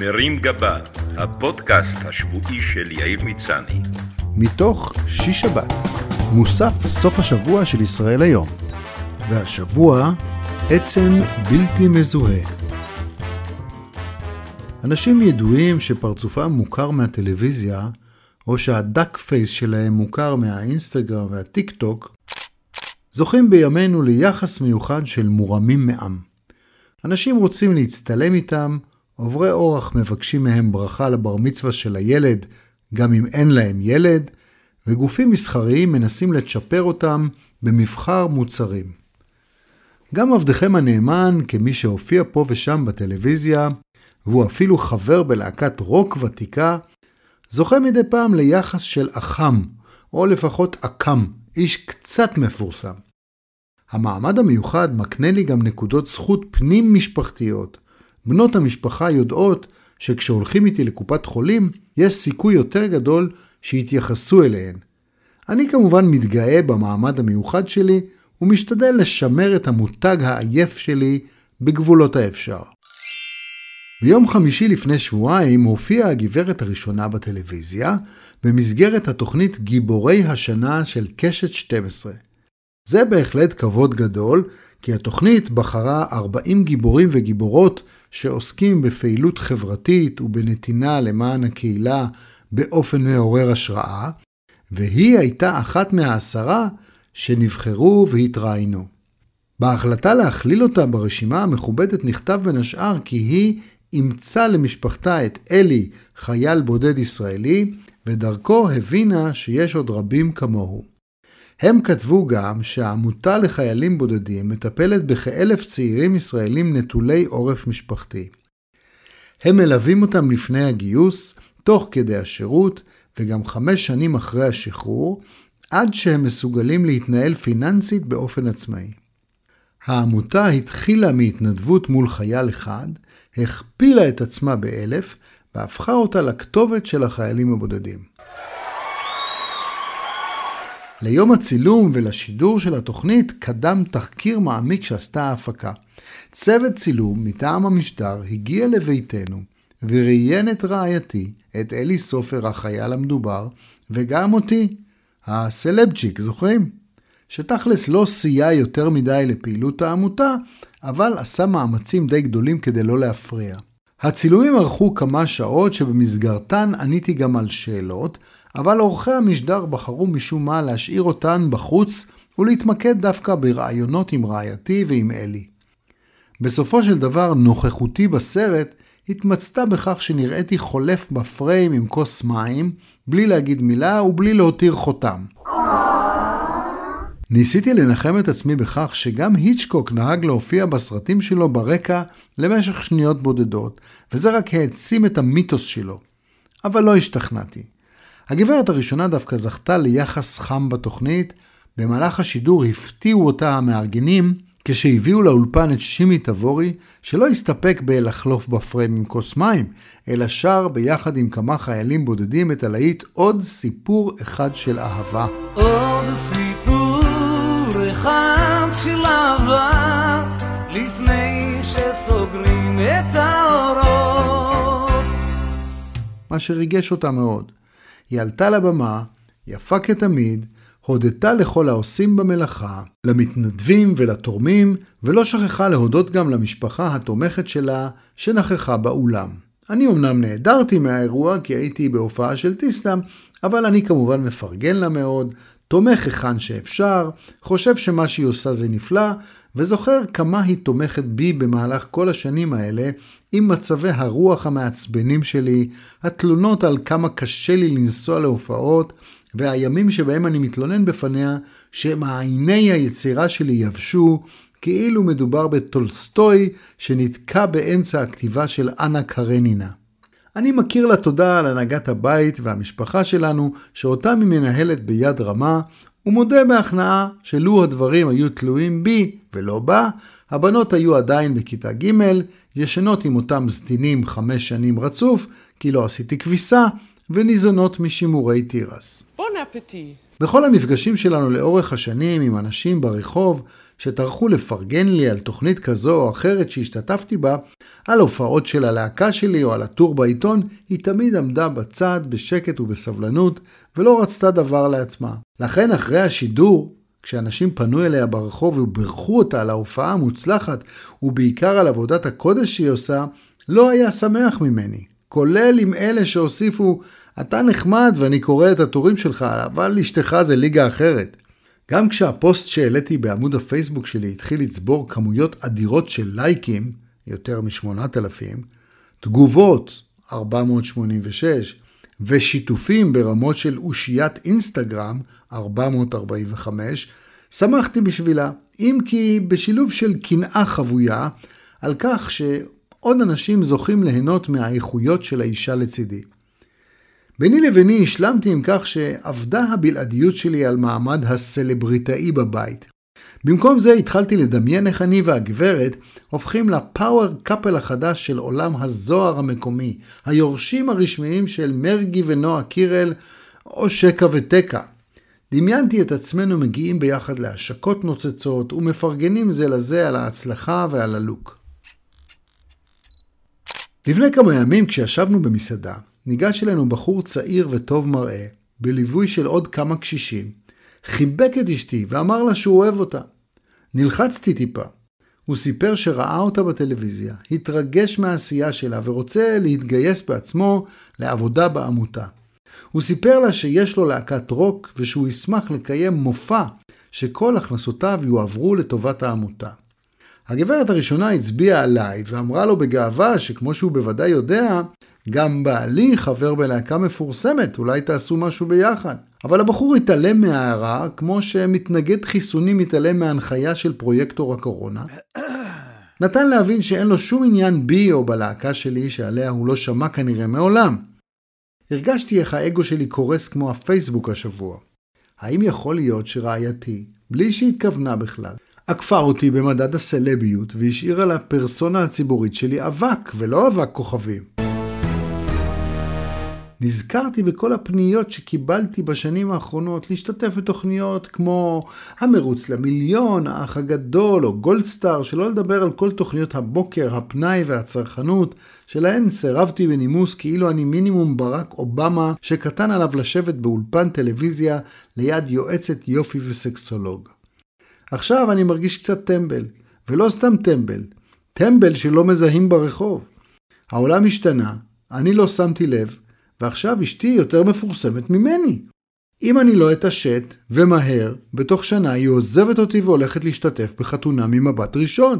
מרים גבה, הפודקאסט השבועי של יאיר מצני. מתוך שישבת, מוסף סוף השבוע של ישראל היום. והשבוע, עצם בלתי מזוהה. אנשים ידועים שפרצופם מוכר מהטלוויזיה, או שה duck face שלהם מוכר מהאינסטגרם והטיק טוק, זוכים בימינו ליחס מיוחד של מורמים מעם. אנשים רוצים להצטלם איתם, עוברי אורח מבקשים מהם ברכה לבר מצווה של הילד, גם אם אין להם ילד, וגופים מסחריים מנסים לצ'פר אותם במבחר מוצרים. גם עבדכם הנאמן, כמי שהופיע פה ושם בטלוויזיה, והוא אפילו חבר בלהקת רוק ותיקה, זוכה מדי פעם ליחס של אח"ם, או לפחות אק"ם, איש קצת מפורסם. המעמד המיוחד מקנה לי גם נקודות זכות פנים משפחתיות. בנות המשפחה יודעות שכשהולכים איתי לקופת חולים, יש סיכוי יותר גדול שיתייחסו אליהן. אני כמובן מתגאה במעמד המיוחד שלי, ומשתדל לשמר את המותג העייף שלי בגבולות האפשר. ביום חמישי לפני שבועיים הופיעה הגברת הראשונה בטלוויזיה במסגרת התוכנית גיבורי השנה של קשת 12. זה בהחלט כבוד גדול, כי התוכנית בחרה 40 גיבורים וגיבורות שעוסקים בפעילות חברתית ובנתינה למען הקהילה באופן מעורר השראה, והיא הייתה אחת מהעשרה שנבחרו והתראיינו. בהחלטה להכליל אותה ברשימה המכובדת נכתב בין השאר כי היא אימצה למשפחתה את אלי, חייל בודד ישראלי, ודרכו הבינה שיש עוד רבים כמוהו. הם כתבו גם שהעמותה לחיילים בודדים מטפלת בכאלף צעירים ישראלים נטולי עורף משפחתי. הם מלווים אותם לפני הגיוס, תוך כדי השירות, וגם חמש שנים אחרי השחרור, עד שהם מסוגלים להתנהל פיננסית באופן עצמאי. העמותה התחילה מהתנדבות מול חייל אחד, הכפילה את עצמה באלף, והפכה אותה לכתובת של החיילים הבודדים. ליום הצילום ולשידור של התוכנית קדם תחקיר מעמיק שעשתה ההפקה. צוות צילום מטעם המשדר הגיע לביתנו וראיין את רעייתי, את אלי סופר החייל המדובר, וגם אותי, הסלבצ'יק, זוכרים? שתכלס לא סייע יותר מדי לפעילות העמותה, אבל עשה מאמצים די גדולים כדי לא להפריע. הצילומים ארכו כמה שעות שבמסגרתן עניתי גם על שאלות, אבל עורכי המשדר בחרו משום מה להשאיר אותן בחוץ ולהתמקד דווקא ברעיונות עם רעייתי ועם אלי. בסופו של דבר, נוכחותי בסרט התמצתה בכך שנראיתי חולף בפריים עם כוס מים, בלי להגיד מילה ובלי להותיר חותם. ניסיתי לנחם את עצמי בכך שגם היצ'קוק נהג להופיע בסרטים שלו ברקע למשך שניות בודדות, וזה רק העצים את המיתוס שלו. אבל לא השתכנעתי. הגברת הראשונה דווקא זכתה ליחס חם בתוכנית, במהלך השידור הפתיעו אותה המארגנים כשהביאו לאולפן את שימי תבורי, שלא הסתפק בלחלוף בפריים עם כוס מים, אלא שר ביחד עם כמה חיילים בודדים את הלהיט עוד סיפור אחד של אהבה. עוד סיפור אחד של אהבה, לפני שסוגרים את האורות. מה שריגש אותה מאוד. היא עלתה לבמה, יפה כתמיד, הודתה לכל העושים במלאכה, למתנדבים ולתורמים, ולא שכחה להודות גם למשפחה התומכת שלה, שנכחה באולם. אני אמנם נעדרתי מהאירוע כי הייתי בהופעה של טיסלאם, אבל אני כמובן מפרגן לה מאוד, תומך היכן שאפשר, חושב שמה שהיא עושה זה נפלא, וזוכר כמה היא תומכת בי במהלך כל השנים האלה, עם מצבי הרוח המעצבנים שלי, התלונות על כמה קשה לי לנסוע להופעות, והימים שבהם אני מתלונן בפניה שמעייני היצירה שלי יבשו, כאילו מדובר בטולסטוי שנתקע באמצע הכתיבה של אנה קרנינה. אני מכיר לה תודה על הנהגת הבית והמשפחה שלנו, שאותם היא מנהלת ביד רמה, ומודה בהכנעה שלו הדברים היו תלויים בי ולא בה, הבנות היו עדיין בכיתה ג', ישנות עם אותם זדינים חמש שנים רצוף, כי לא עשיתי כביסה, וניזונות משימורי תירס. בון אפטי. בכל המפגשים שלנו לאורך השנים עם אנשים ברחוב, שטרחו לפרגן לי על תוכנית כזו או אחרת שהשתתפתי בה, על הופעות של הלהקה שלי או על הטור בעיתון, היא תמיד עמדה בצד בשקט ובסבלנות, ולא רצתה דבר לעצמה. לכן אחרי השידור, כשאנשים פנו אליה ברחוב ובירכו אותה על ההופעה המוצלחת, ובעיקר על עבודת הקודש שהיא עושה, לא היה שמח ממני. כולל עם אלה שהוסיפו, אתה נחמד ואני קורא את הטורים שלך, אבל אשתך זה ליגה אחרת. גם כשהפוסט שהעליתי בעמוד הפייסבוק שלי התחיל לצבור כמויות אדירות של לייקים, יותר מ-8,000, תגובות, 486, ושיתופים ברמות של אושיית אינסטגרם, 445, שמחתי בשבילה, אם כי בשילוב של קנאה חבויה, על כך שעוד אנשים זוכים ליהנות מהאיכויות של האישה לצידי. ביני לביני השלמתי עם כך שאבדה הבלעדיות שלי על מעמד הסלבריטאי בבית. במקום זה התחלתי לדמיין איך אני והגברת הופכים לפאוור קאפל החדש של עולם הזוהר המקומי, היורשים הרשמיים של מרגי ונועה קירל, או שקה וטקה. דמיינתי את עצמנו מגיעים ביחד להשקות נוצצות ומפרגנים זה לזה על ההצלחה ועל הלוק. לפני כמה ימים כשישבנו במסעדה, ניגש אלינו בחור צעיר וטוב מראה, בליווי של עוד כמה קשישים, חיבק את אשתי ואמר לה שהוא אוהב אותה. נלחצתי טיפה. הוא סיפר שראה אותה בטלוויזיה, התרגש מהעשייה שלה ורוצה להתגייס בעצמו לעבודה בעמותה. הוא סיפר לה שיש לו להקת רוק ושהוא ישמח לקיים מופע שכל הכנסותיו יועברו לטובת העמותה. הגברת הראשונה הצביעה עליי ואמרה לו בגאווה שכמו שהוא בוודאי יודע, גם בעלי חבר בלהקה מפורסמת, אולי תעשו משהו ביחד. אבל הבחור התעלם מההערה, כמו שמתנגד חיסונים מתעלם מההנחיה של פרויקטור הקורונה. נתן להבין שאין לו שום עניין בי או בלהקה שלי, שעליה הוא לא שמע כנראה מעולם. הרגשתי איך האגו שלי קורס כמו הפייסבוק השבוע. האם יכול להיות שרעייתי, בלי שהתכוונה בכלל, עקפה אותי במדד הסלביות והשאירה לפרסונה הציבורית שלי אבק, ולא אבק כוכבים? נזכרתי בכל הפניות שקיבלתי בשנים האחרונות להשתתף בתוכניות כמו המרוץ למיליון, האח הגדול או גולדסטאר, שלא לדבר על כל תוכניות הבוקר, הפנאי והצרכנות, שלהן סירבתי בנימוס כאילו אני מינימום ברק אובמה שקטן עליו לשבת באולפן טלוויזיה ליד יועצת יופי וסקסולוג. עכשיו אני מרגיש קצת טמבל, ולא סתם טמבל, טמבל שלא מזהים ברחוב. העולם השתנה, אני לא שמתי לב, ועכשיו אשתי יותר מפורסמת ממני. אם אני לא אתעשת, ומהר, בתוך שנה היא עוזבת אותי והולכת להשתתף בחתונה ממבט ראשון.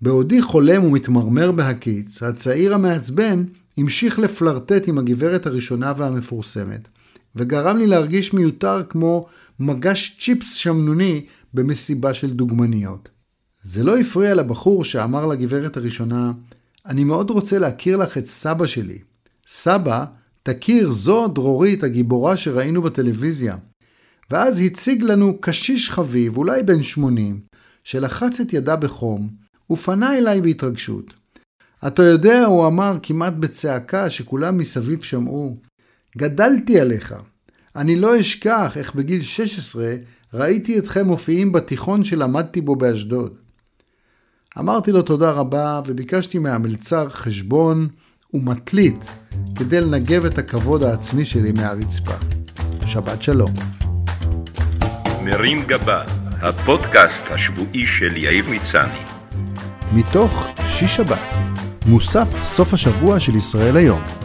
בעודי חולם ומתמרמר בהקיץ, הצעיר המעצבן המשיך לפלרטט עם הגברת הראשונה והמפורסמת, וגרם לי להרגיש מיותר כמו מגש צ'יפס שמנוני במסיבה של דוגמניות. זה לא הפריע לבחור שאמר לגברת הראשונה, אני מאוד רוצה להכיר לך את סבא שלי, סבא, תכיר, זו דרורית הגיבורה שראינו בטלוויזיה. ואז הציג לנו קשיש חביב, אולי בן 80, שלחץ את ידה בחום, ופנה אליי בהתרגשות. אתה יודע, הוא אמר כמעט בצעקה שכולם מסביב שמעו, גדלתי עליך. אני לא אשכח איך בגיל 16 ראיתי אתכם מופיעים בתיכון שלמדתי בו באשדוד. אמרתי לו תודה רבה וביקשתי מהמלצר חשבון ומטלית כדי לנגב את הכבוד העצמי שלי מהרצפה. שבת שלום. מרים גבה, הפודקאסט השבועי של יאיר מצני. מתוך שיש שבת, מוסף סוף השבוע של ישראל היום.